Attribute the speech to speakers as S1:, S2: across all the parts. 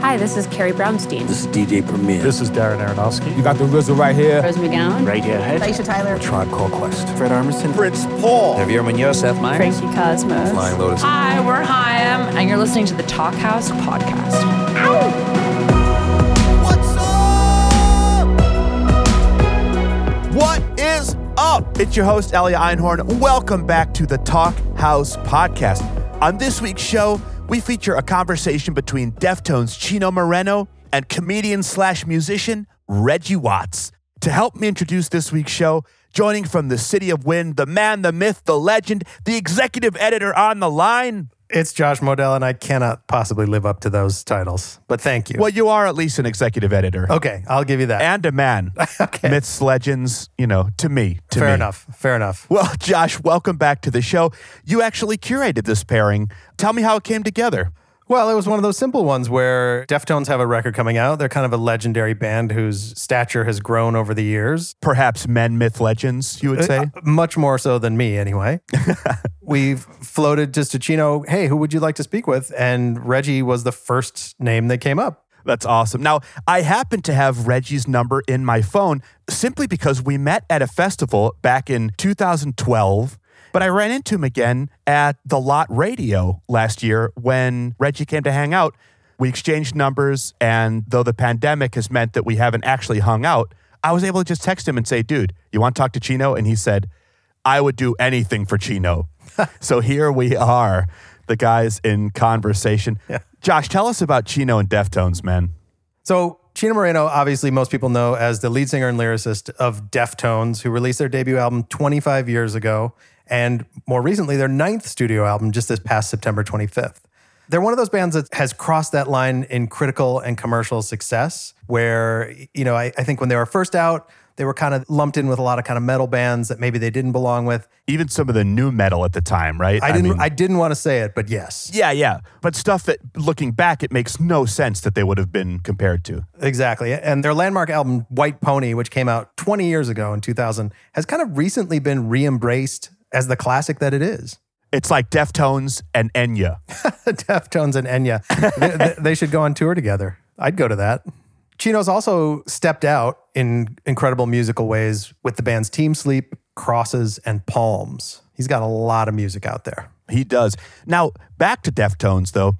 S1: Hi, this is Carrie Brownstein.
S2: This is DJ Premier.
S3: This is Darren Aronofsky.
S4: You got the RZA right here.
S1: Rose McGowan.
S2: Radiohead.
S5: Aisha Tyler.
S2: Tribe Called Quest. Fred Armisen.
S4: Prince Paul.
S2: Javier Munoz. Seth Meyers.
S1: Frankie Cosmos.
S2: Flying Lotus.
S6: Hi, we're HAIM, and you're listening to the Talkhouse podcast.
S4: What's up? What is up? It's your host, Elia Einhorn. Welcome back to the Talk House Podcast. On this week's show, we feature a conversation between Deftones' Chino Moreno and comedian slash musician Reggie Watts. To help me introduce this week's show, joining from the City of Wind, the man, the myth, the legend, the executive editor on the line.
S3: It's Josh Modell, and I cannot possibly live up to those titles, but thank you.
S4: Well, you are at least an executive editor.
S3: Okay, I'll give you that.
S4: And a man.
S3: Okay.
S4: Myths, legends, you know, to me. To
S3: Fair
S4: me.
S3: enough. Fair enough.
S4: Well, Josh, welcome back to the show. You actually curated this pairing. Tell me how it came together.
S3: Well, it was one of those simple ones where Deftones have a record coming out. They're kind of a legendary band whose stature has grown over the years.
S4: Perhaps men, myth, legends, you would say?
S3: Uh, much more so than me, anyway. We've floated just to Chino, hey, who would you like to speak with? And Reggie was the first name that came up.
S4: That's awesome. Now, I happen to have Reggie's number in my phone simply because we met at a festival back in 2012, but I ran into him again at the Lot Radio last year when Reggie came to hang out. We exchanged numbers, and though the pandemic has meant that we haven't actually hung out, I was able to just text him and say, dude, you want to talk to Chino? And he said, I would do anything for Chino. so here we are, the guys in conversation.
S3: Yeah.
S4: Josh, tell us about Chino and Deftones, man.
S3: So Chino Moreno, obviously most people know as the lead singer and lyricist of Deftones, who released their debut album 25 years ago, and more recently their ninth studio album just this past September 25th. They're one of those bands that has crossed that line in critical and commercial success, where, you know, I, I think when they were first out, they were kind of lumped in with a lot of kind of metal bands that maybe they didn't belong with.
S4: Even some of the nu metal at the time, right?
S3: I didn't
S4: mean-
S3: I didn't want to say it, but yes.
S4: yeah, yeah. But stuff that, looking back, it makes no sense that they would have been compared to.
S3: Exactly. And their landmark album, White Pony, which came out 20 years ago in 2000, has kind of recently been re embraced as the classic that it is.
S4: It's like Deftones and Enya.
S3: Deftones and Enya. they, they- should go on tour together. I'd go to that. Chino's also stepped out in incredible musical ways with the bands Team Sleep, Crosses, and Palms. He's got a lot of music out there.
S4: He does. Now, back to Deftones, though,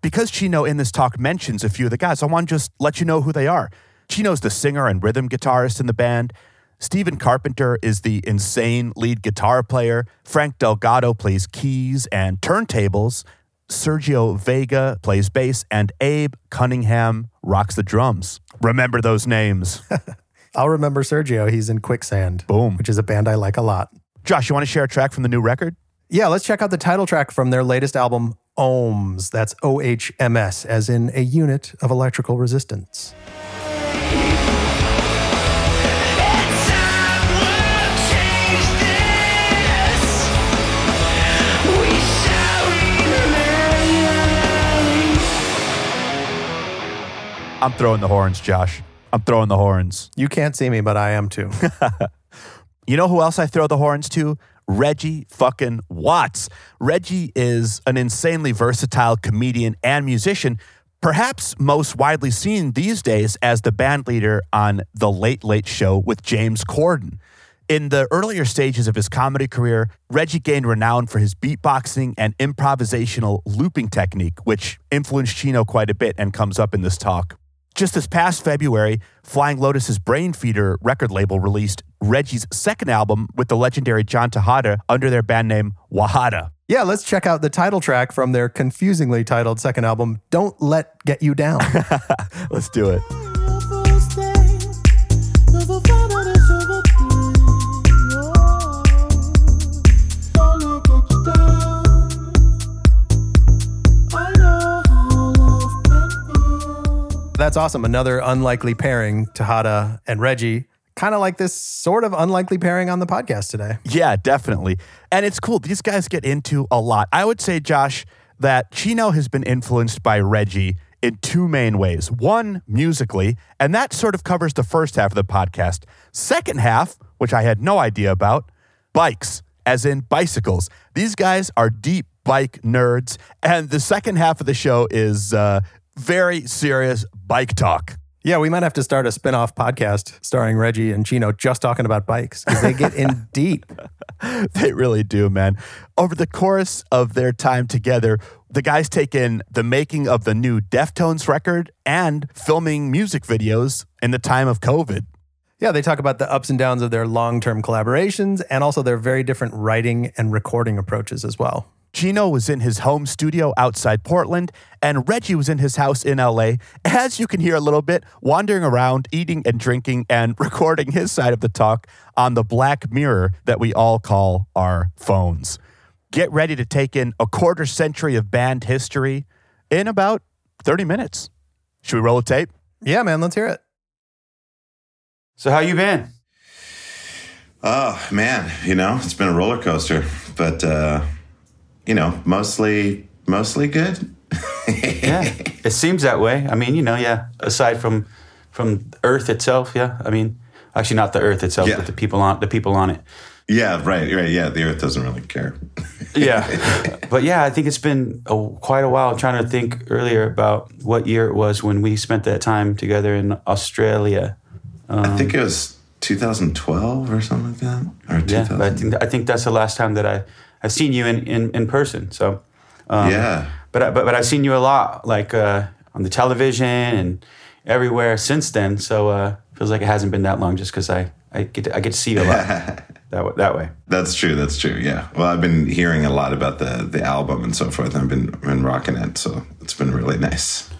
S4: because Chino in this talk mentions a few of the guys, I want to just let you know who they are. Chino's the singer and rhythm guitarist in the band. Stephen Carpenter is the insane lead guitar player. Frank Delgado plays keys and turntables. Sergio Vega plays bass, and Abe Cunningham rocks the drums. Remember those names.
S3: I'll remember Sergio. He's in Quicksand.
S4: Boom.
S3: Which is a band I like a lot.
S4: Josh, you want to share a track from the new record?
S3: Yeah, let's check out the title track from their latest album, Ohms. That's O H M S, as in a unit of electrical resistance.
S4: I'm throwing the horns, Josh. I'm throwing the horns.
S3: You can't see me, but I am too.
S4: You know who else I throw the horns to? Reggie fucking Watts. Reggie is an insanely versatile comedian and musician, perhaps most widely seen these days as the band leader on The Late Late Show with James Corden. In the earlier stages of his comedy career, Reggie gained renown for his beatboxing and improvisational looping technique, which influenced Chino quite a bit and comes up in this talk. Just this past February, Flying Lotus's Brainfeeder record label released Reggie's second album with the legendary John Tejada under their band name Wajatta.
S3: yeah, let's check out the title track from their confusingly titled second album, Don't Let Get You Down.
S4: Let's do it.
S3: That's awesome. Another unlikely pairing, Tejada and Reggie. Kind of like this sort of unlikely pairing on the podcast today.
S4: Yeah, definitely. And it's cool. These guys get into a lot. I would say, Josh, that Chino has been influenced by Reggie in two main ways. One, musically, and that sort of covers the first half of the podcast. Second half, which I had no idea about, bikes, as in bicycles. These guys are deep bike nerds. And the second half of the show is uh, very serious bike talk.
S3: Yeah, we might have to start a spin-off podcast starring Reggie and Chino just talking about bikes because they get in deep.
S4: They really do, man. Over the course of their time together, the guys take in the making of the new Deftones record and filming music videos in the time of COVID.
S3: Yeah, they talk about the ups and downs of their long-term collaborations and also their very different writing and recording approaches as well.
S4: Chino was in his home studio outside Portland, and Reggie was in his house in LA, as you can hear a little bit, wandering around, eating and drinking, and recording his side of the talk on the black mirror that we all call our phones. Get ready to take in a quarter century of band history in about 30 minutes. Should we roll a tape?
S3: Yeah, man, let's hear it.
S1: So how you been?
S5: Oh man, you know it's been a roller coaster, but uh, you know mostly mostly good.
S1: Yeah, it seems that way. I mean, you know, yeah. Aside from from Earth itself, yeah. I mean, actually, not the Earth itself,
S5: Yeah.
S1: but the people on the people on it.
S5: Yeah, right, right. Yeah, the Earth doesn't really care.
S1: Yeah, but yeah, I think it's been a, quite a while. I'm trying to think earlier about what year it was when we spent that time together in Australia.
S5: I think um, it was 2012 or something like that, or
S1: Yeah, I think I think that's the last time that I I've seen you in in, in person. So
S5: yeah,
S1: but but but I've seen you a lot, like uh, on the television and everywhere since then. So uh, feels like it hasn't been that long, just because I I get to, I get to see you a lot that way, that way.
S5: that's true. That's true. Yeah. Well, I've been hearing a lot about the the album and so forth. I've been been rocking it, so it's been really nice.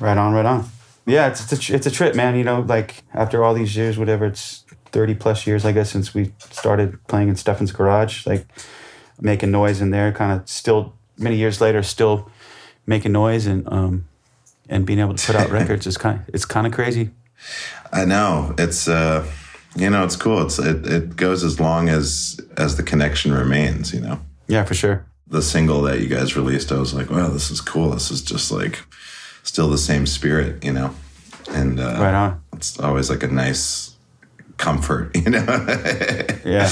S1: Right on, right on. Yeah, it's it's a, tr- it's a trip, man. You know, like after all these years, whatever, it's thirty plus years, I guess, since we started playing in Stefan's garage, like making noise in there. Kind of still many years later, still making noise and um and being able to put out records is kind it's kind of crazy.
S5: I know it's uh, you know it's cool. It's it, it goes as long as as the connection remains. You know.
S1: Yeah, for sure.
S5: the single that you guys released, I was like, wow, this is cool. This is just like still the same spirit, you know? And uh,
S1: Right on.
S5: it's always like a nice comfort, you know?
S1: Yeah.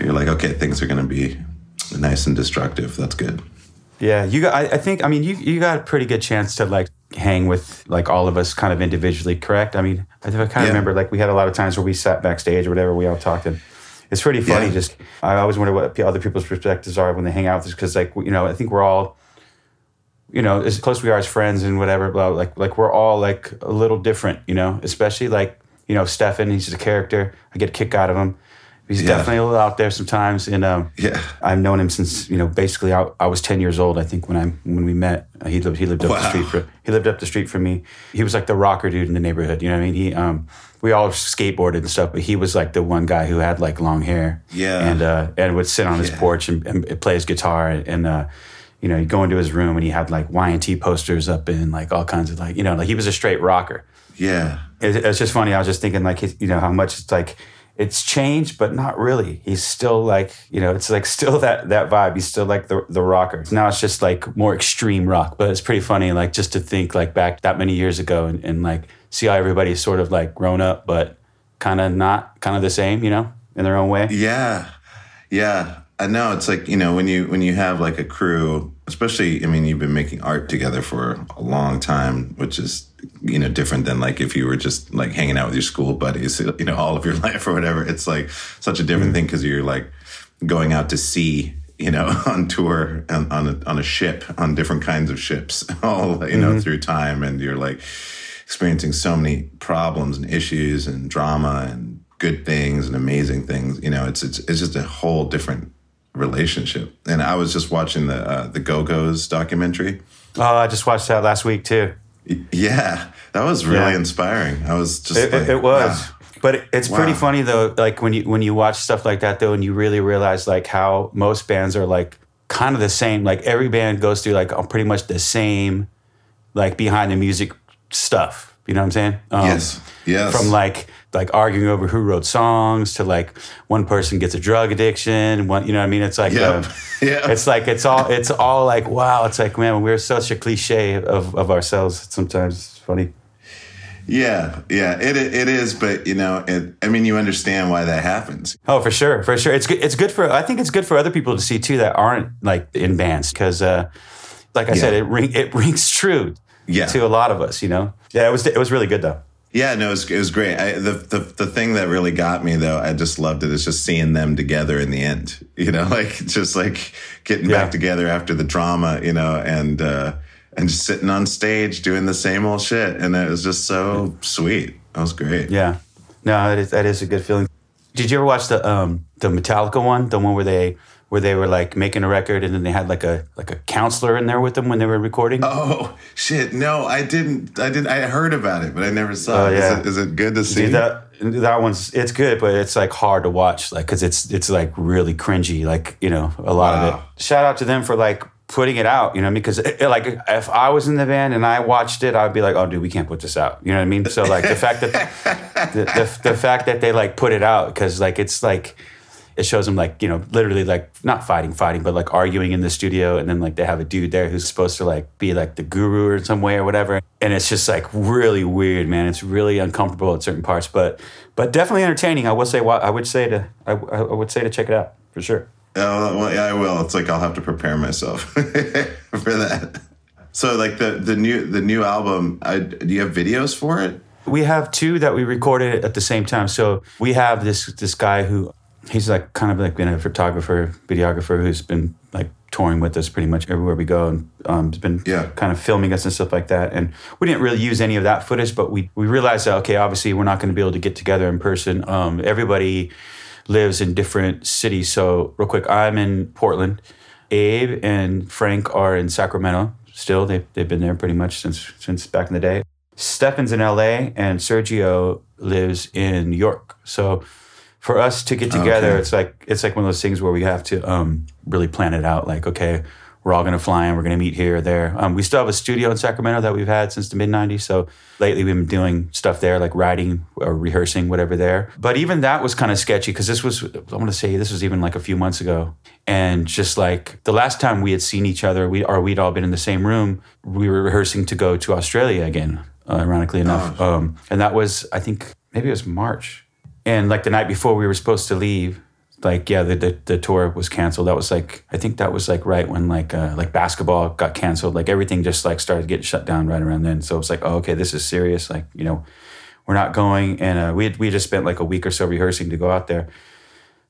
S5: You're like, okay, things are going to be nice and destructive. That's good.
S1: Yeah, you got. I, I think. I mean, you you got a pretty good chance to like hang with like all of us, kind of individually. Correct. I mean, I, I kind of
S5: Yeah.
S1: remember like we had a lot of times where we sat backstage or whatever. We all talked and it's pretty funny.
S5: Yeah.
S1: Just I always wonder what other people's perspectives are when they hang out with us because like you know I think we're all. You know, as close we are as friends and whatever, blah, like like we're all like a little different, you know. Especially like you know Stefan, he's just a character. I get a kick out of him. He's
S5: Yeah.
S1: definitely a little out there sometimes, and um,
S5: Yeah.
S1: I've known him since you know basically I, I was ten years old. I think when I when we met, Uh, he lived he lived up the street for he lived up the street from me. He was like the rocker dude in the neighborhood. You know what I mean? He um we all skateboarded and stuff, but he was like the one guy who had like long hair.
S5: Yeah.
S1: and uh, and would sit on his
S5: Yeah.
S1: porch and, and play his guitar and. uh you know, he'd go into his room and he had like Y and T posters up and like all kinds of like, you know, like he was a straight rocker
S5: Yeah.
S1: it, it's just funny. I was just thinking, like, you know, how much it's like it's changed, but not really. He's still like, you know, it's like still that that vibe. He's still like the the rocker. Now it's just like more extreme rock, but it's pretty funny, like just to think like back that many years ago and, and like see how everybody's sort of like grown up, but kind of not kind of the same, you know, in their own way.
S5: Yeah. Yeah. I know it's like, you know, when you when you have like a crew, especially I mean, you've been making art together for a long time, which is you know, different than like if you were just like hanging out with your school buddies, you know, all of your life or whatever. It's like such a different thing because you're like going out to sea, you know, on tour on on a, on a ship, on different kinds of ships, all you know, through time, and you're like experiencing so many problems and issues and drama and good things and amazing things. You know, it's it's it's just a whole different relationship. And I was just watching the uh, the Go Go's documentary.
S1: Oh, I just watched that last week too.
S5: Yeah, that was really
S1: Yeah.
S5: inspiring. I was just
S1: It,
S5: like,
S1: it, was.
S5: wow.
S1: But it- it's pretty funny though, like when you when you watch stuff like that though, and you really realize like how most bands are like kind of the same. Like every band goes through like pretty much the same, like behind the music stuff. You know what I'm saying? Um,
S5: Yes. Yes.
S1: From like like arguing over who wrote songs to like one person gets a drug addiction. One, you know what I mean? It's like
S5: Yep.
S1: um,
S5: Yeah.
S1: It's like it's all it's all like wow. It's like man, we're such a cliche of of ourselves. Sometimes it's funny.
S5: Yeah, yeah, it it is, but you know, it, I mean, you understand why that happens.
S1: Oh, for sure, for sure. It's good. It's good for. I think it's good for other people to see too that aren't like in bands because, uh, like I said, it ring it rings true.
S5: Yeah.
S1: to a lot of us. You know, yeah, it was it was really good though.
S5: Yeah, no, it was, it was great. I, the, the the thing that really got me though, I just loved it. Is just seeing them together in the end. You know, like just like getting
S1: Yeah.
S5: back together after the drama. You know, and uh, and just sitting on stage doing the same old shit, and it was just so sweet. That was great.
S1: Yeah, no, that is, that is a good feeling. Did you ever watch the um the Metallica one, the one where they where they were like making a record and then they had like a like a counselor in there with them when they were recording?
S5: Oh shit! No, I didn't. I didn't. I heard about it, but I never saw
S1: Oh,
S5: it. Is
S1: yeah.
S5: it. Is it good to see?
S1: That that one's it's good, but it's like hard to watch, like because it's it's like really cringy, like you know a lot of it. Shout out to them for like putting it out, you know, because it, it, like if I was in the band and I watched it, I'd be like, oh, dude, we can't put this out. You know what I mean? So like the fact that the, the, the fact that they like put it out because like it's like it shows them like you know literally like not fighting fighting but like arguing in the studio and then like they have a dude there who's supposed to like be like the guru or some way or whatever and it's just like really weird man it's really uncomfortable at certain parts but but definitely entertaining i would say i would say to i, I would say to check it out for sure
S5: Oh, well, yeah, I will. It's like I'll have to prepare myself for that. So, like the the new the new album, I, do you have videos for it?
S1: we have two that we recorded at the same time. So we have this this guy who he's like kind of like been a photographer, videographer who's been like touring with us pretty much everywhere we go and um, has been
S5: Yeah.
S1: kind of filming us and stuff like that. And we didn't really use any of that footage, but we we realized that okay, obviously we're not going to be able to get together in person. Um, everybody lives in different cities. So real quick, I'm in Portland. Abe and Frank are in Sacramento. Still, they they've been there pretty much since since back in the day. Stefan's in LA and Sergio lives in New York. So for us to get together,
S5: Okay.
S1: it's like it's like one of those things where we have to um, really plan it out. Like, okay, we're all gonna fly in, we're gonna meet here or there. Um, we still have a studio in Sacramento that we've had since the mid '90s. So lately we've been doing stuff there, like writing or rehearsing, whatever there. But even that was kind of sketchy because this was I want to say this was even like a few months ago. And just like the last time we had seen each other, we or we'd all been in the same room. We were rehearsing to go to Australia again, uh, ironically enough. Um, and that was I think maybe it was March. And like the night before we were supposed to leave, like yeah, the the, the tour was canceled. That was like I think that was like right when like uh, like basketball got canceled. Like everything just like started getting shut down right around then. So it was like oh okay, this is serious. Like you know, we're not going. And uh, we had, we just spent like a week or so rehearsing to go out there.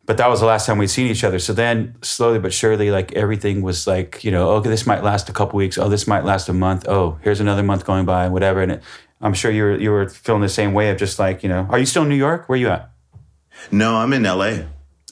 S1: But that was the last time we'd seen each other. So then, slowly but surely, like everything was like, you know, okay, this might last a couple weeks. Oh, this might last a month. Oh, here's another month going by, and whatever. And it, I'm sure you were you were feeling the same way of just like, you know, are you still in New York? Where are you at?
S5: No, I'm in LA.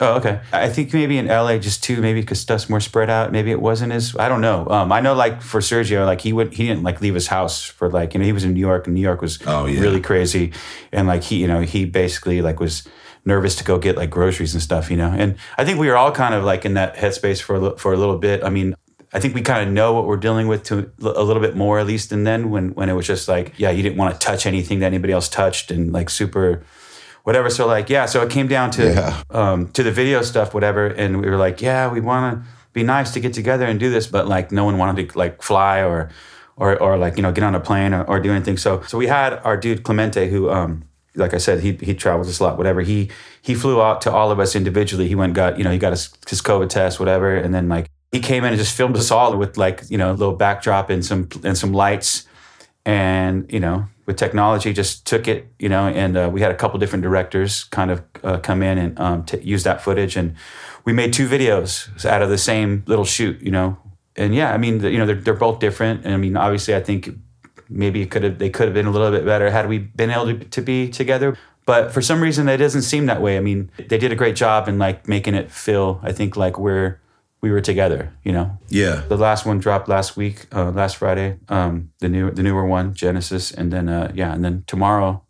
S1: Oh, okay. I think maybe in LA just too, maybe because stuff's more spread out. Maybe it wasn't as I don't know. Um, I know like for Sergio, like he would he didn't like leave his house for like you know he was in New York and New York was
S5: Oh, yeah.
S1: really crazy, and like he you know he basically like was nervous to go get like groceries and stuff, you know. And I think we were all kind of like in that headspace for a for a little bit. I mean. I think we kind of know what we're dealing with to a little bit more, at least than then, when when it was just like, yeah, you didn't want to touch anything that anybody else touched, and like super, whatever. So like, yeah, so it came down to
S5: Yeah.
S1: um, to the video stuff, whatever. And we were like, yeah, we want to be nice to get together and do this, but like no one wanted to like fly or or or like you know get on a plane or, or do anything. So so we had our dude Clemente who. Um, like I said, he he travels a lot. Whatever he he flew out to all of us individually. He went and got you know he got his, his COVID test, whatever, and then like he came in and just filmed us all with like you know a little backdrop and some and some lights, and you know with technology just took it you know and uh, we had a couple different directors kind of uh, come in and um, t- use that footage. And we made two videos out of the same little shoot you know? And yeah i mean the, you know they're, they're both different. And i mean obviously i think maybe it could have they could have been a little bit better had we been able to, to be together. But for some reason it doesn't seem that way. I mean they did a great job in like making it feel i think like we're we were together you know
S5: Yeah.
S1: the last one dropped last week, uh, last Friday. Um, the new, the newer one, Genesis, and then uh, yeah, and then tomorrow,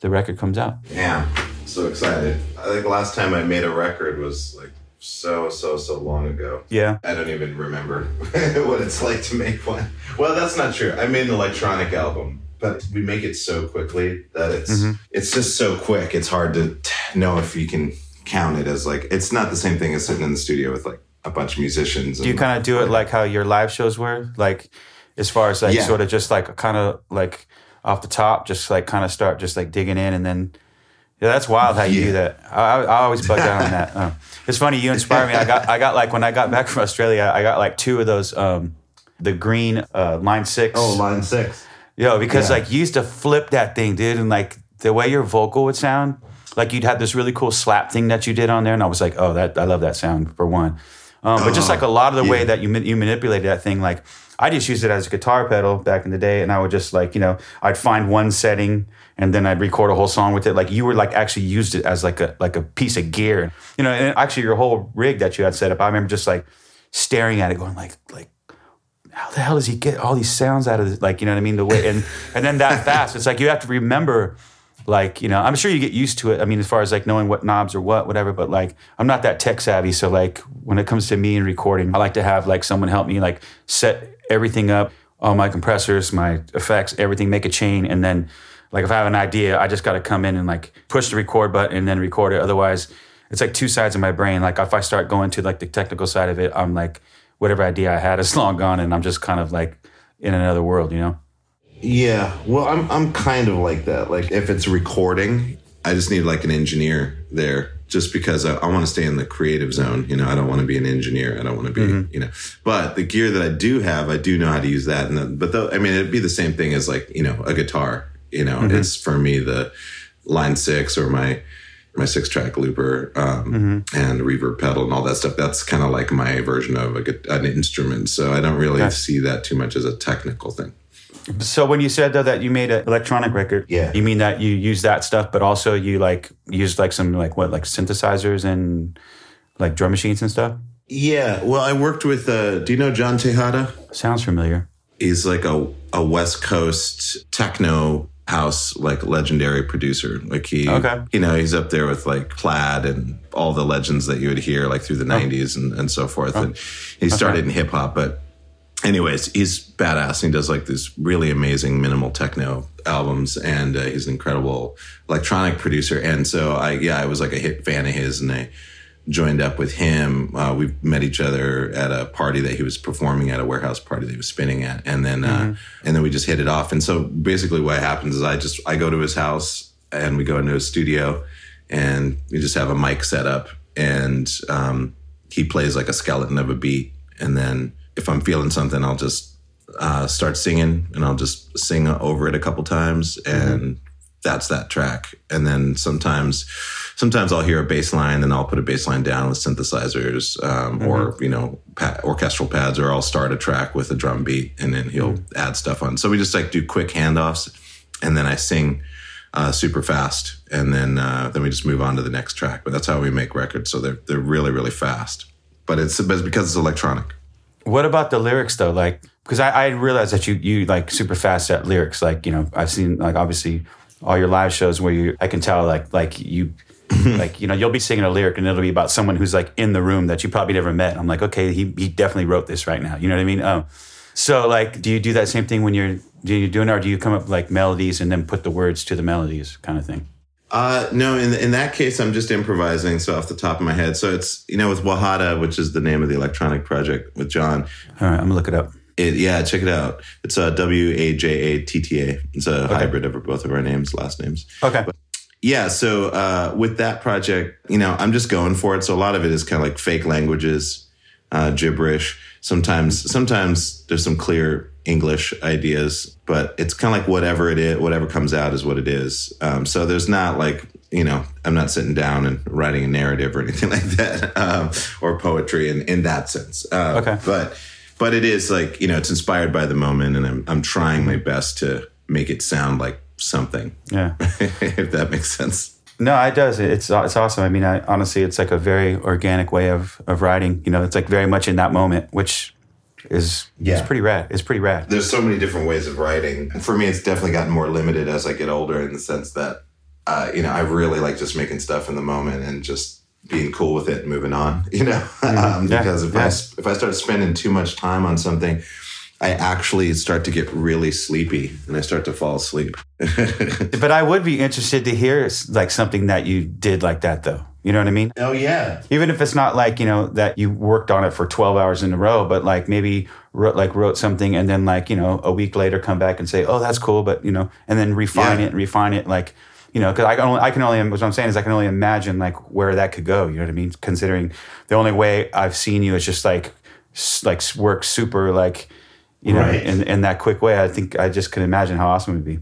S1: the record comes out.
S5: Yeah, So excited. I think last time I made a record was like so, so, so long ago.
S1: Yeah,
S5: I don't even remember what it's like to make one. Well, that's not true. I made an electronic album, but we make it so quickly that it's it's just so quick. It's hard to t- know if you can count it as like it's not the same thing as sitting in the studio with like a bunch of musicians.
S1: do you kind of do it like how your live shows were, like as far as like
S5: Yeah.
S1: sort of just like kind of like off the top, just like kind of start just like digging in, and then yeah, that's wild how you do that. I, I always bug out on that. Uh, it's funny you inspire me. I got I got like when I got back from Australia, I got like two of those um, the green uh, line six.
S5: Oh, line six.
S1: Yo, because
S5: Yeah.
S1: like you used to flip that thing, dude, and like the way your vocal would sound, like you'd have this really cool slap thing that you did on there, and I was like, oh, that I love that sound for one. Um, but just like a lot of the way that you you manipulated that thing, like I just used it as a guitar pedal back in the day, and I would just like you know I'd find one setting and then I'd record a whole song with it. Like you were like actually used it as like a like a piece of gear, you know. And actually, your whole rig that you had set up, I remember just like staring at it, going like like how the hell does he get all these sounds out of this? Like, you know what I mean? The way and and then that fast. It's like you have to remember, like, you know, I'm sure you get used to it. I mean, as far as like knowing what knobs or what, whatever, but like I'm not that tech savvy. So like when it comes to me and recording, I like to have like someone help me like set everything up, all my compressors, my effects, everything, make a chain, and then like if I have an idea, I just gotta come in and like push the record button and then record it. Otherwise, it's like two sides of my brain. Like if I start going to like the technical side of it, I'm like whatever idea I had is long gone, and I'm just kind of like in another world, you know?
S5: Yeah, well, I'm I'm kind of like that. Like if it's recording, I just need like an engineer there, just because I, I want to stay in the creative zone. You know, I don't want to be an engineer. I don't want to be, mm-hmm. you know. But the gear that I do have, I do know how to use that. And the, but though, I mean, it'd be the same thing as like you know a guitar. You know, mm-hmm. it's for me the line six or my my six track looper um, mm-hmm. and reverb pedal and all that stuff. That's kind of like my version of a, an instrument. So I don't really
S1: Okay.
S5: see that too much as a technical thing.
S1: So when you said though that you made an electronic record,
S5: Yeah.
S1: you mean that you use that stuff, but also you like used like some like what like synthesizers and like drum machines and stuff.
S5: Yeah, well, I worked with. Uh, do you know John Tejada?
S1: Sounds familiar.
S5: He's like a a West Coast techno house like legendary producer. Like he,
S1: Okay.
S5: you know, he's up there with like Plaid and all the legends that you would hear like through the '90s and, and so forth. And he started in hip hop, but anyways, he's badass. He does like these really amazing minimal techno albums, and uh, he's an incredible electronic producer. And so I, yeah, I was like a hit fan of his, and I joined up with him. Uh, we met each other at a party that he was performing at, a warehouse party that he was spinning at, and then uh, and then we just hit it off. And so basically, what happens is I just I go to his house and we go into his studio, and we just have a mic set up, and um, he plays like a skeleton of a beat, and then if I'm feeling something, I'll just uh, start singing, and I'll just sing over it a couple times, and that's that track. And then sometimes, sometimes I'll hear a bass line, then I'll put a bass line down with synthesizers, um, or you know, pa- orchestral pads, or I'll start a track with a drum beat, and then he'll add stuff on. So we just like do quick handoffs, and then I sing uh, super fast, and then uh, then we just move on to the next track. But that's how we make records. So they're they're really really fast. But it's, but it's because it's electronic.
S1: What about the lyrics though? Like, because I, I realized that you you like super fast at lyrics. Like, you know, I've seen like obviously all your live shows where you I can tell like like you like you know you'll be singing a lyric and it'll be about someone who's like in the room that you probably never met. I'm like, okay, he he definitely wrote this right now. You know what I mean? Um, so like, do you do that same thing when you're do you doing it, or do you come up with like melodies and then put the words to the melodies kind of thing?
S5: Uh, no, in in that case, I'm just improvising, so off the top of my head. So it's you know with Wajatta, which is the name of the electronic project with John.
S1: All right, I'm gonna look it up.
S5: It, yeah, check it out. It's uh, W A J A T T A. It's a hybrid of both of our names, last names.
S1: Okay.
S5: Yeah, so uh, with that project, you know, I'm just going for it. So a lot of it is kind of like fake languages, uh, gibberish. Sometimes, sometimes there's some clear English ideas, but it's kind of like whatever it is, whatever comes out is what it is. Um, so there's not like, you know, I'm not sitting down and writing a narrative or anything like that, um, or poetry in, in that sense. Um,
S1: Okay.
S5: But, but it is like, you know, it's inspired by the moment, and I'm, I'm trying my best to make it sound like something,
S1: Yeah.
S5: if that makes sense.
S1: No, it does. It's it's awesome. I mean, I, honestly, it's like a very organic way of of writing. You know, it's like very much in that moment, which is is
S5: Yeah.
S1: pretty rad. It's pretty rad.
S5: there's so many different ways of writing. For me, it's definitely gotten more limited as I get older in the sense that, uh, you know, I really like just making stuff in the moment and just being cool with it and moving on, you know, um,
S1: Yeah,
S5: because if
S1: yeah.
S5: I, if I start spending too much time on something, I actually start to get really sleepy and I start to fall asleep.
S1: But I would be interested to hear like something that you did like that, though. You know what I mean?
S5: oh yeah.
S1: Even if it's not like you know that you worked on it for twelve hours in a row, but like maybe wrote, like wrote something and then like you know a week later come back and say, oh, that's cool, but you know, and then refine
S5: Yeah.
S1: it and refine it, like. You know, because I can only, I can only, what I'm saying is I can only imagine like where that could go. You know what I mean? Considering the only way I've seen you is just like, like work super like, you know,
S5: Right.
S1: in, in that quick way. I think I just can imagine how awesome it would be.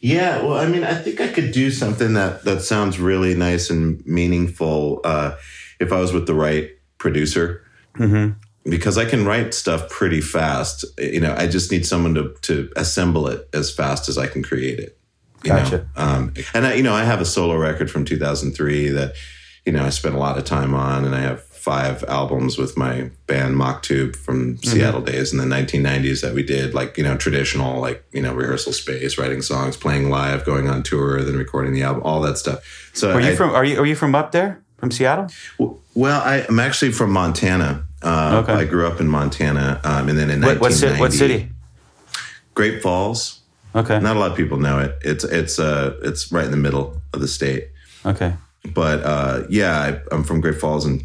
S5: Yeah, well, I mean, I think I could do something that that sounds really nice and meaningful uh, if I was with the right producer. Because I can write stuff pretty fast. You know, I just need someone to to assemble it as fast as I can create it. You
S1: Gotcha.
S5: Know? Um, and I, you know, I have a solo record from 2003 that you know I spent a lot of time on, and I have five albums with my band Maktub from Seattle days in the 1990s that we did like you know traditional like you know rehearsal space, writing songs, playing live, going on tour, then recording the album, all that stuff. So
S1: are you
S5: I-
S1: from? Are you are you from up there? From Seattle?
S5: well, I, I'm actually from Montana. Uh,
S1: Okay.
S5: I grew up in Montana, um, and then in
S1: What, what,
S5: 1990,
S1: what city?
S5: Great Falls.
S1: Okay.
S5: Not a lot of people know it. It's it's uh it's right in the middle of the state.
S1: Okay.
S5: But uh, yeah, I, I'm from Great Falls, and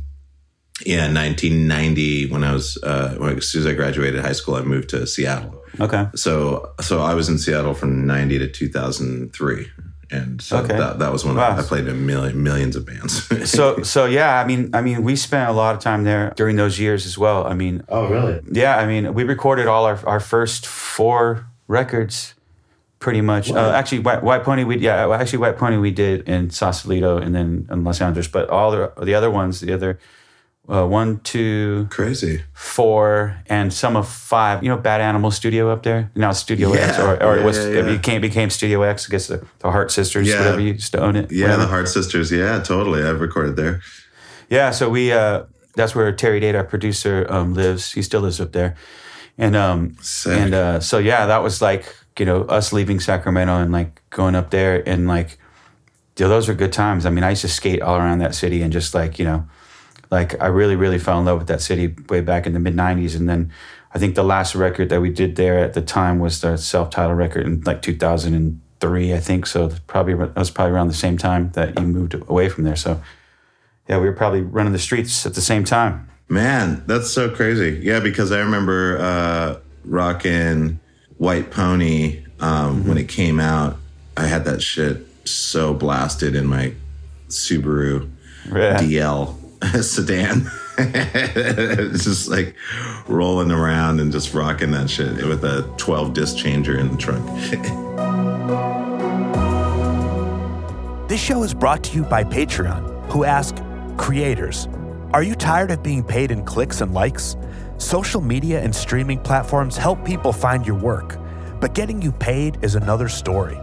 S5: yeah, 1990 when I was uh, when, as soon as I graduated high school, I moved to Seattle.
S1: Okay.
S5: So so I was in Seattle from 90 to 2003, and so
S1: Okay.
S5: that that was when
S1: Wow.
S5: I, I played in million, millions of bands.
S1: So so yeah, I mean I mean we spent a lot of time there during those years as well. I mean
S5: oh really?
S1: yeah, I mean we recorded all our our first four records pretty much. Uh, actually White, White Pony we yeah, actually White Pony we did in Sausalito and then in Los Angeles, but all the the other ones, the other uh, one, two,
S5: Crazy.
S1: four, and some of five. You know, Bad Animal Studio up there. Now it's Studio X,
S5: Yeah.
S1: or, or it was
S5: yeah,
S1: it
S5: yeah.
S1: became became Studio X. I guess the, the Heart Sisters,
S5: Yeah.
S1: whatever you used to own it.
S5: Yeah,
S1: whatever.
S5: the Heart Sisters. Yeah, totally. I've recorded there.
S1: Yeah, so we uh that's where Terry Date, our producer, um, lives. He still lives up there. And um
S5: Sick.
S1: and uh so yeah, that was like, you know, us leaving Sacramento and like going up there and like know, those were good times. I mean, I used to skate all around that city and just like, you know, like I really, really fell in love with that city way back in the mid nineties. And then I think the last record that we did there at the time was the self titled record in like two thousand and three, I think. So probably that was probably around the same time that you moved away from there. So yeah, we were probably running the streets at the same time.
S5: Man, that's so crazy. Yeah, because I remember uh, rocking White Pony um, when it came out. I had that shit so blasted in my Subaru
S1: Yeah.
S5: DL sedan. it's just like rolling around and just rocking that shit with a 12 disc changer in the trunk.
S4: This show is brought to you by Patreon, who ask creators, Are you tired of being paid in clicks and likes? Social media and streaming platforms help people find your work, but getting you paid is another story.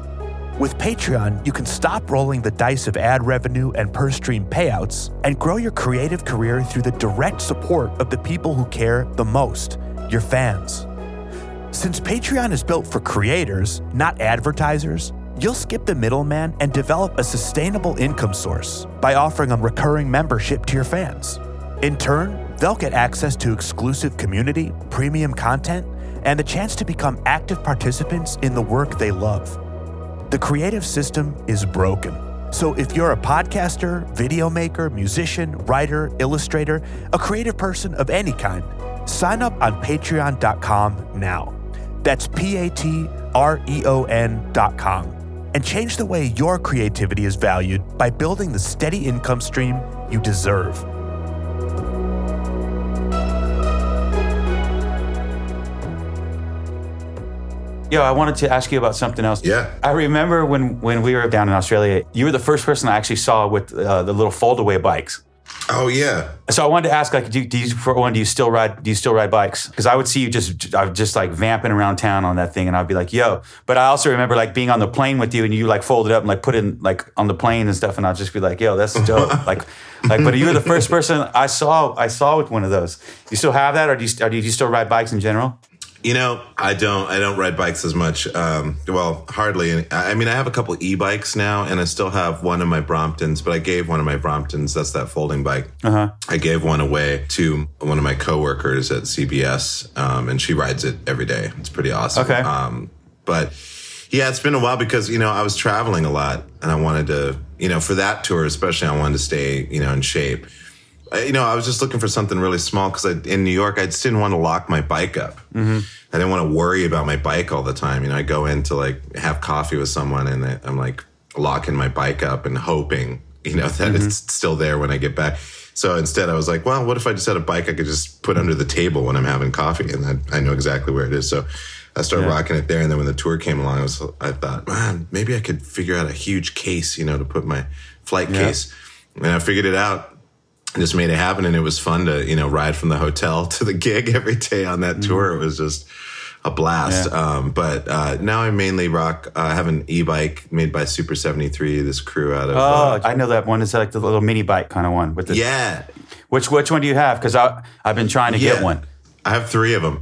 S4: With Patreon, you can stop rolling the dice of ad revenue and per stream payouts and grow your creative career through the direct support of the people who care the most your fans. Since Patreon is built for creators, not advertisers, you'll skip the middleman and develop a sustainable income source by offering a recurring membership to your fans. In turn, they'll get access to exclusive community, premium content, and the chance to become active participants in the work they love. The creative system is broken. So if you're a podcaster, video maker, musician, writer, illustrator, a creative person of any kind, sign up on patreon.com now. That's P A T R E O N.com. And change the way your creativity is valued by building the steady income stream you deserve.
S1: Yo, I wanted to ask you about something else.
S5: Yeah.
S1: I remember when when we were down in Australia, you were the first person I actually saw with uh, the little foldaway bikes.
S5: Oh, yeah.
S1: So I wanted to ask, like, do, do you for one, do you still ride? Do you still ride bikes? Because I would see you just, I was just like vamping around town on that thing, and I'd be like, yo. But I also remember like being on the plane with you, and you like folded up and like put it like on the plane and stuff, and I'd just be like, yo, that's dope. like, like, but you were the first person I saw I saw with one of those. You still have that, or do you, or do you still ride bikes in general?
S5: You know, I don't. I don't ride bikes as much. Um, well, hardly. I I mean, I have a couple e-bikes now, and I still have one of my Bromptons. But I gave one of my Bromptons. That's that folding bike.
S1: Uh-huh.
S5: I gave one away to one of my coworkers at CBS, um, and she rides it every day. It's pretty awesome.
S1: Okay.
S5: Um, but yeah, it's been a while because you know I was traveling a lot, and I wanted to, you know, for that tour especially, I wanted to stay, you know, in shape. You know, I was just looking for something really small because in New York, I just didn't want to lock my bike up.
S1: Mm-hmm.
S5: I didn't want to worry about my bike all the time. You know, I go in to like have coffee with someone and I'm like locking my bike up and hoping, you know, that
S1: Mm-hmm.
S5: it's still there when I get back. So instead, I was like, well, what if I just had a bike I could just put under the table when I'm having coffee, and I, I know exactly where it is. So I started
S1: Yeah.
S5: rocking it there, and then when the tour came along, I was I thought, man, maybe I could figure out a huge case, you know, to put my flight
S1: Yeah.
S5: case, and I figured it out. Just made it happen, and it was fun to you know ride from the hotel to the gig every day on that tour. It was just a blast.
S1: Mm-hmm. Yeah.
S5: Um, but uh, now I mainly rock. Uh, I have an e-bike made by Super Seventy Three. This crew out of
S1: Oh,
S5: uh,
S1: I know that one. It's like the little mini bike kind of one with the.
S5: yeah,
S1: Which which one do you have? Because I I've been trying to
S5: yeah.
S1: get one.
S5: I have three of them.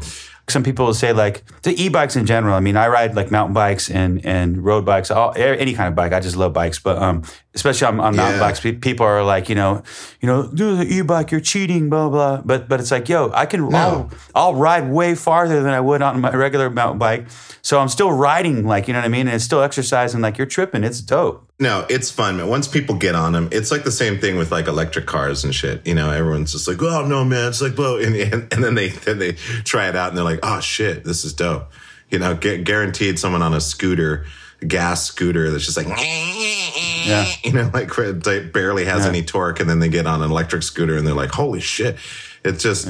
S1: Some people will say like the e-bikes in general. I mean, I ride like mountain bikes and and road bikes, all, any kind of bike. I just love bikes, but um, especially on, on mountain
S5: Yeah.
S1: bikes, people are like, you know, you know, do the e-bike, you're cheating, blah blah. But but it's like, yo, I can, I'll, I'll ride way farther than I would on my regular mountain bike. So I'm still riding, like you know what I mean, and it's still exercising. Like you're tripping, it's dope.
S5: No, it's fun, man. Once people get on them, it's like the same thing with like electric cars and shit. You know, everyone's just like, "Oh no, man!" It's like, "Whoa!" And, and, and then they then they try it out and they're like, "Oh shit, this is dope." You know, gu- guaranteed someone on a scooter, a gas scooter, that's just like,
S1: Yeah.
S5: you know, like it barely has
S1: Yeah.
S5: any torque, and then they get on an electric scooter and they're like, "Holy shit!" It's just.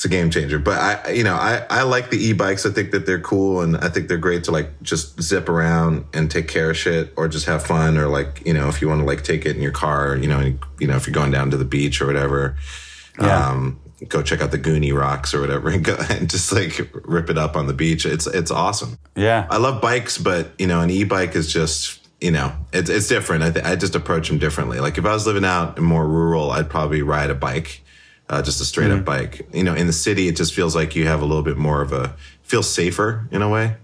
S5: It's a game changer, but I, you know, I, I like the e-bikes. I think that they're cool, and I think they're great to like just zip around and take care of shit, or just have fun, or like you know, if you want to like take it in your car, you know, and, you know, if you're going down to the beach or whatever,
S1: Yeah.
S5: um, go check out the Goonie Rocks or whatever, and go and just like rip it up on the beach. It's it's awesome.
S1: Yeah.
S5: I love bikes, but you know, an e-bike is just you know, it's it's different. I th- I just approach them differently. Like if I was living out in more rural, I'd probably ride a bike, uh, just a straight up bike. You know, in the city, it just feels like you have a little bit more of a feels safer in a way.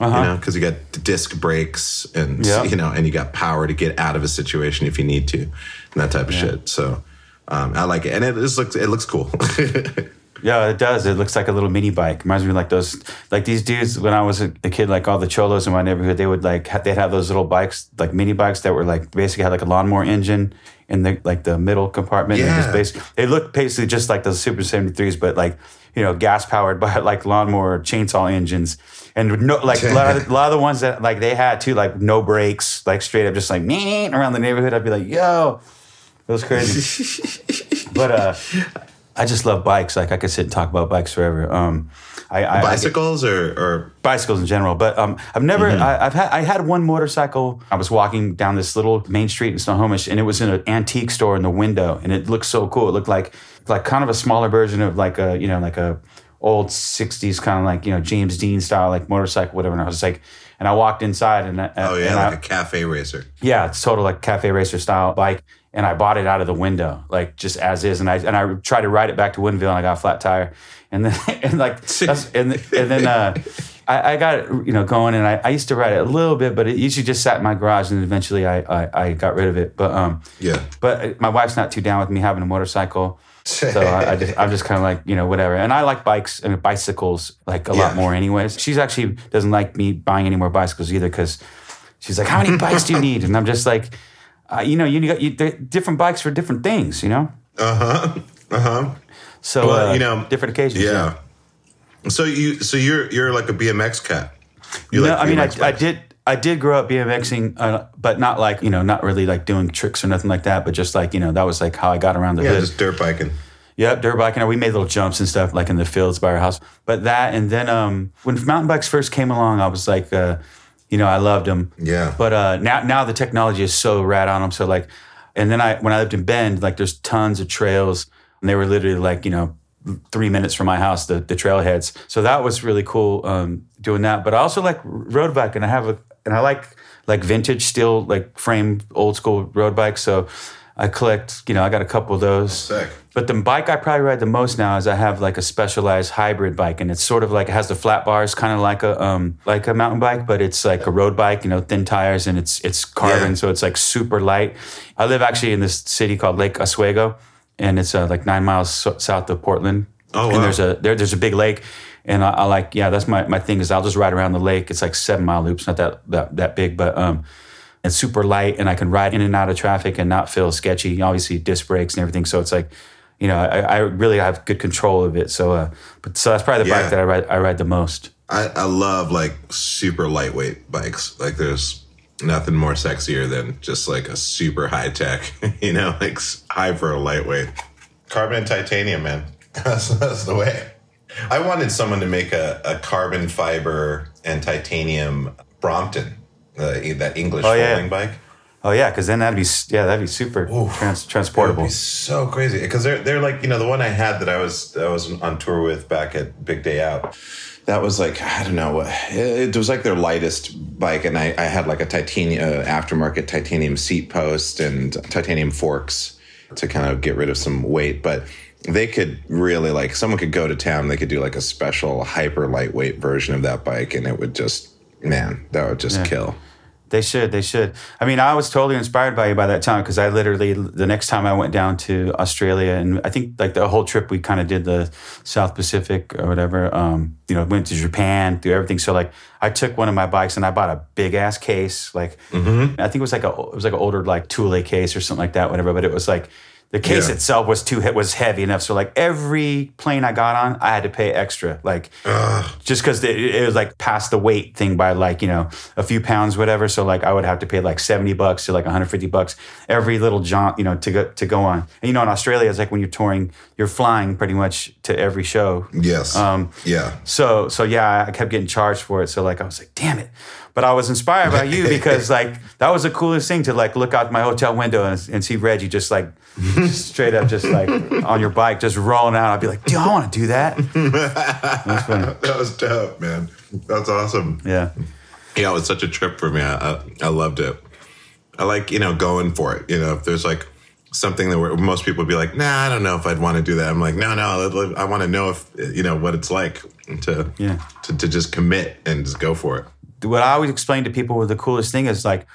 S5: You know, because you got disc brakes and
S1: Yeah.
S5: you know, and you got power to get out of a situation if you need to, and that type of shit. So. Um, I like it, and it just looks it looks cool.
S1: Yeah, it does. It looks like a little mini bike. Reminds me of like those, like these dudes when I was a, a kid, like all the cholos in my neighborhood, they would like, ha- they'd have those little bikes, like mini bikes that were like basically had like a lawnmower engine in the like the middle compartment. And
S5: Yeah.
S1: just basically, they look basically just like those Super 73s, but like, you know, gas powered by like lawnmower chainsaw engines. And no, like a lot, of, a lot of the ones that like they had too, like no brakes, like straight up just like me around the neighborhood. I'd be like, yo, it was crazy. but uh, I just love bikes. Like I could sit and talk about bikes forever. Um, I, I I get-
S5: Bicycles or or
S1: bicycles in general, but um, I've never.
S5: Mm-hmm.
S1: I, I've had. I had one motorcycle. I was walking down this little main street in Snohomish, and it was in an antique store in the window, and it looked so cool. It looked like like kind of a smaller version of like a you know like a old '60s kind of like you know James Dean style like motorcycle, whatever. And I was like, and I walked inside, and I-
S5: oh yeah, like
S1: I,
S5: a cafe racer.
S1: yeah, it's total like cafe racer style bike. And I bought it out of the window, like just as is. And I and I tried to ride it back to Woodinville, and I got a flat tire. And then and like and and then uh, I, I got it, you know going. And I, I used to ride it a little bit, but it usually just sat in my garage. And eventually I I, I got rid of it. But um
S5: Yeah.
S1: but my wife's not too down with me having a motorcycle. So I, I just, I'm just kind of like, you know, whatever. And I like bikes and bicycles like a lot more, anyways. She's actually doesn't like me buying any more bicycles either because she's like, "How many bikes do you need?" And I'm just like, uh, you know, you got you, different bikes for different things, you know.
S5: Uh huh. Uh huh.
S1: So
S5: Well,
S1: uh,
S5: you know,
S1: different occasions.
S5: Yeah. So you so you're you're like a BMX cat. You
S1: no,
S5: like
S1: I mean, I, I did. I did grow up BMXing, uh, but not like you know, not really like doing tricks or nothing like that. But just like you know, that was like how I got around the
S5: Yeah,
S1: hood.
S5: just dirt biking.
S1: Yep, dirt biking. We made little jumps and stuff like in the fields by our house. But that, and then um, when mountain bikes first came along, I was like, uh, you know, I loved them.
S5: Yeah.
S1: But uh, now, now the technology is so rad on them. So like, and then I, when I lived in Bend, like there's tons of trails, and they were literally like, you know, three minutes from my house, the the trailheads. So that was really cool um, doing that. But I also like road bike, and I have a, and I like like vintage steel like frame old school road bikes. So I collect, you know, I got a couple of those.
S5: Sick.
S1: But the bike I probably ride the most now is I have like a specialized hybrid bike, and it's sort of like it has the flat bars, kind of like a um, like a mountain bike, but it's like a road bike, you know, thin tires, and it's it's carbon,
S5: Yeah.
S1: so it's like super light. I live actually in this city called Lake Oswego, and it's uh, like nine miles so- south of Portland.
S5: Oh, wow.
S1: And there's a there, there's a big lake, and I, I like yeah, that's my my thing is I'll just ride around the lake. It's like seven mile loops, not that that that big, but um. It's super light, and I can ride in and out of traffic and not feel sketchy. Obviously, disc brakes and everything, so it's like, you know, I, I really have good control of it. So, uh, but so that's probably the
S5: Yeah.
S1: bike that I ride. I ride the most.
S5: I, I love like super lightweight bikes. Like there's nothing more sexier than just like a super high tech, you know, like hyper lightweight. Carbon and titanium, man. That's, that's the way. I wanted someone to make a, a carbon fiber and titanium Brompton, uh, that English
S1: Oh, yeah.
S5: folding bike.
S1: Oh yeah, because then that'd be yeah, that'd be super trans- transportable.
S5: It be so crazy because they're they're like you know the one I had that I was I was on tour with back at Big Day Out. That was like I don't know what it was like their lightest bike, and I, I had like a titanium uh, aftermarket titanium seat post and titanium forks to kind of get rid of some weight, but. They could really like someone could go to town. They could do like a special hyper lightweight version of that bike, and it would just man, that would just kill.
S1: They should. They should. I mean, I was totally inspired by you by that time because I literally the next time I went down to Australia and I think like the whole trip we kind of did the South Pacific or whatever. Um, you know, went to Japan, do everything. So like, I took one of my bikes and I bought a big ass case. Like,
S5: Mm-hmm.
S1: I think it was like a it was like an older like Thule case or something like that, whatever. But it was like. The case
S5: Yeah.
S1: itself was too was heavy enough, so like every plane I got on, I had to pay extra, like just because it, it was like past the weight thing by like you know a few pounds, whatever. So like I would have to pay like seventy bucks to like one hundred fifty bucks every little jaunt, you know, to go to go on. And you know, in Australia, it's like when you're touring, you're flying pretty much to every show.
S5: Yes.
S1: Um,
S5: yeah.
S1: So so yeah, I kept getting charged for it. So like I was like, damn it. But I was inspired by you because like that was the coolest thing to like look out my hotel window and, and see Reggie just like straight up just like on your bike just rolling out. I'd be like, dude, I want to do that.
S5: That was dope, man. That's awesome.
S1: Yeah.
S5: Yeah, it was such a trip for me. I, I, I loved it. I like, you know, going for it. You know, if there's like something that most people would be like, nah, I don't know if I'd want to do that. I'm like, no, no, I want to know if, you know, what it's like to,
S1: Yeah.
S5: to, to just commit and just go for it.
S1: What I always explain to people with the coolest thing is like,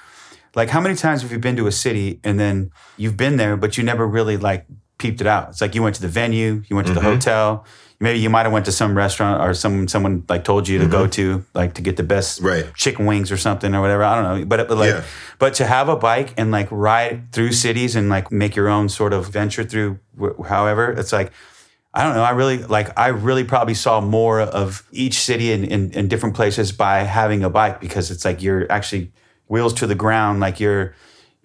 S1: like how many times have you been to a city and then you've been there, but you never really like peeped it out? It's like you went to the venue, you went to the mm-hmm. hotel, maybe you might have went to some restaurant or some someone like told you to go mm-hmm. to like to get the best
S5: Right.
S1: chicken wings or something or whatever. I don't know, but but like,
S5: Yeah.
S1: but to have a bike and like ride through cities and like make your own sort of venture through, wh- however, it's like. I don't know. I really like. I really probably saw more of each city in, in, in different places by having a bike because it's like you're actually wheels to the ground, like you're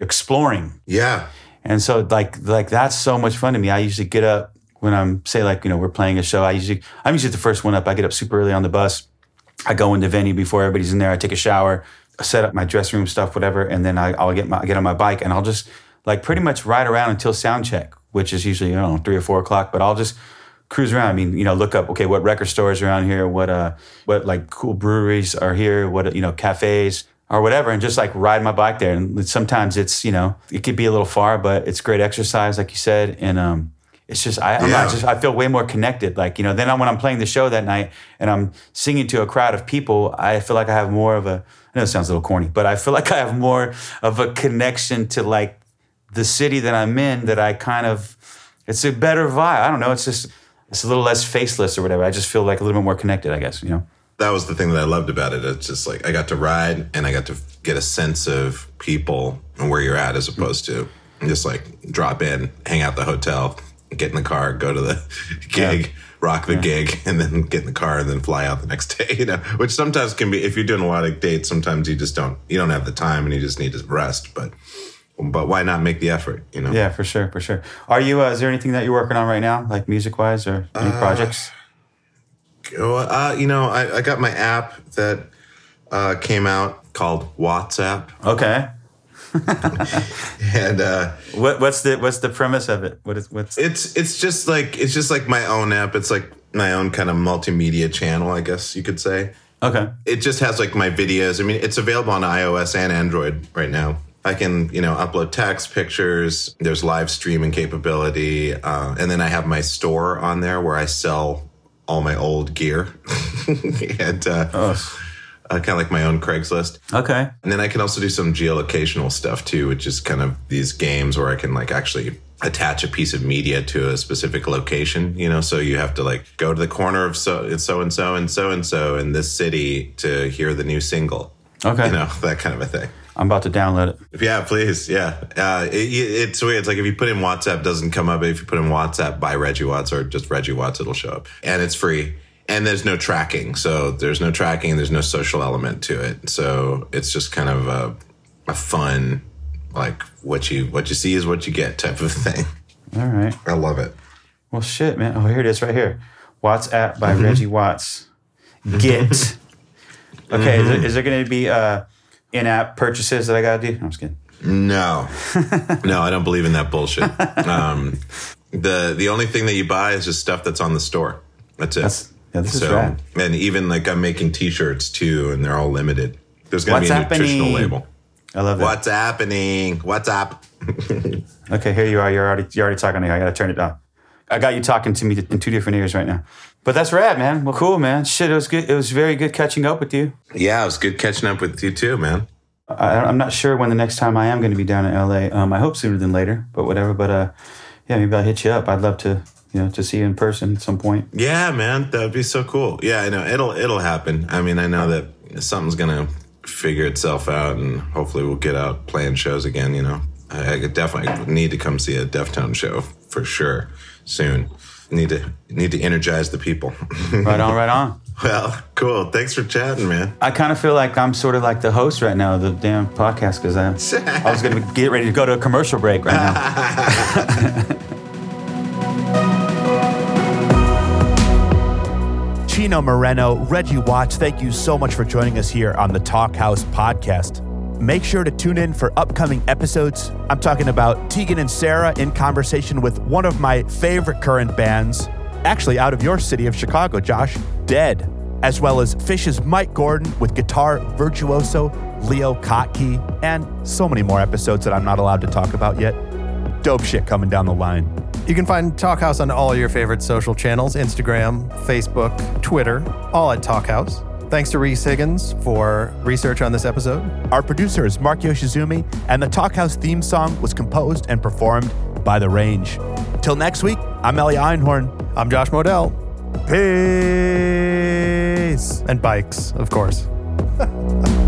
S1: exploring.
S5: Yeah.
S1: And so like like that's so much fun to me. I usually get up when I'm say like you know we're playing a show. I usually I'm usually the first one up. I get up super early on the bus. I go in the venue before everybody's in there. I take a shower, set up my dressing room stuff, whatever, and then I, I'll get my get on my bike and I'll just like pretty much ride around until sound check, which is usually I don't know three or four o'clock. But I'll just cruise around. I mean, you know, look up okay what record stores are around here, what uh what like cool breweries are here, what you know cafes or whatever, and just like ride my bike there. And sometimes it's you know it could be a little far, but it's great exercise, like you said, and um it's just I,
S5: Yeah.
S1: not just I feel way more connected. Like you know, then when I'm playing the show that night and I'm singing to a crowd of people, I feel like I have more of a. I know it sounds a little corny, but I feel like I have more of a connection to like the city that I'm in. That I kind of, it's a better vibe. I don't know. It's just it's a little less faceless or whatever. I just feel like a little bit more connected. I guess you know.
S5: that was the thing that I loved about it. It's just like I got to ride and I got to get a sense of people and where you're at as opposed to just like drop in, hang out at the hotel, get in the car, go to the gig, rock the gig, and then get in the car and then fly out the next day. You know, which sometimes can be if you're doing a lot of dates. Sometimes you just don't you don't have the time and you just need to rest. But but why not make the effort? You know.
S1: Yeah, for sure, for sure. Are you? Uh, is there anything that you're working on right now, like music wise, or any projects?
S5: Well, uh, you know, I, I got my app that uh, came out called WattsApp,
S1: Okay.
S5: and uh,
S1: What, what's the what's the premise of it? What is what's
S5: it's it's just like it's just like my own app. It's like my own kind of multimedia channel, I guess you could say.
S1: okay?
S5: It just has like my videos. I mean, it's available on iOS and Android right now. I can, you know, upload text, pictures. There's live streaming capability, uh, and then I have my store on there where I sell all my old gear, and uh, uh, kind of like my own Craigslist.
S1: Okay.
S5: And then I can also do some geolocational stuff too, which is kind of these games where I can like actually attach a piece of media to a specific location, you know, so you have to like go to the corner of so so and so and so and so in this city to hear the new single.
S1: Okay.
S5: You know, that kind of a thing.
S1: I'm about to download it.
S5: Yeah, please. Yeah. Uh, it, it's weird. It's like if you put in WattsApp, it doesn't come up. If you put in WattsApp by Reggie Watts or just Reggie Watts, it'll show up. And it's free. And there's no tracking. So there's no tracking. There's no social element to it. So it's just kind of a, a fun, like what you what you see is what you get type of thing.
S1: All right.
S5: I love it.
S1: Well, shit, man. Oh, here it is, right here. WattsApp by Reggie Watts. Get. Okay, is there, there going to be uh, in-app purchases that I got to do? I'm just kidding.
S5: No, no, I don't believe in that bullshit. Um, the the only thing that you buy is just stuff that's on the store. That's it.
S1: That's- yeah, this is rad.
S5: and even like I'm making T-shirts too, and they're all limited. There's gonna
S1: What's
S5: be a nutritional label.
S1: I love that.
S5: What's happening? What's up?
S1: Okay, here you are. You're already you're already talking to me. I gotta turn it down. I got you talking to me in two different ears right now. But that's rad, man. Well, cool, man. Shit, it was good. It was very good catching up with you.
S5: Yeah, it was good catching up with you too, man.
S1: I, I'm not sure when the next time I am going to be down in LA. Um, I hope sooner than later, but whatever. But uh, yeah, maybe I'll hit you up. I'd love to, you know, to see you in person at some point.
S5: Yeah, man, that would be so cool. Yeah, I know it'll it'll happen. I mean, I know that something's gonna figure itself out, and hopefully we'll get out playing shows again. You know, I, I could definitely need to come see a Deftone show for sure soon. Need to need to energize the people.
S1: Right on, right on.
S5: well, cool. Thanks for chatting, man.
S1: I kind of feel like I'm sort of like the host right now of the damn podcast because I, I was going to get ready to go to a commercial break right now.
S4: Chino Moreno, Reggie Watts, thank you so much for joining us here on the Talkhouse podcast. Make sure to tune in for upcoming episodes. I'm talking about Tegan and Sara in conversation with one of my favorite current bands, actually out of your city of Chicago, Josh, Dehd, as well as Phish's Mike Gordon with guitar virtuoso Leo Kottke, and so many more episodes that I'm not allowed to talk about yet. Dope shit coming down the line.
S3: You can find Talkhouse on all your favorite social channels Instagram, Facebook, Twitter, all at Talkhouse. Thanks to Reese Higgins for research on this episode.
S4: Our producer is Mark Yoshizumi, and the Talkhouse theme song was composed and performed by The Range. Till next week, I'm Elia Einhorn.
S3: I'm Josh Modell.
S4: Peace.
S3: And bikes, of course.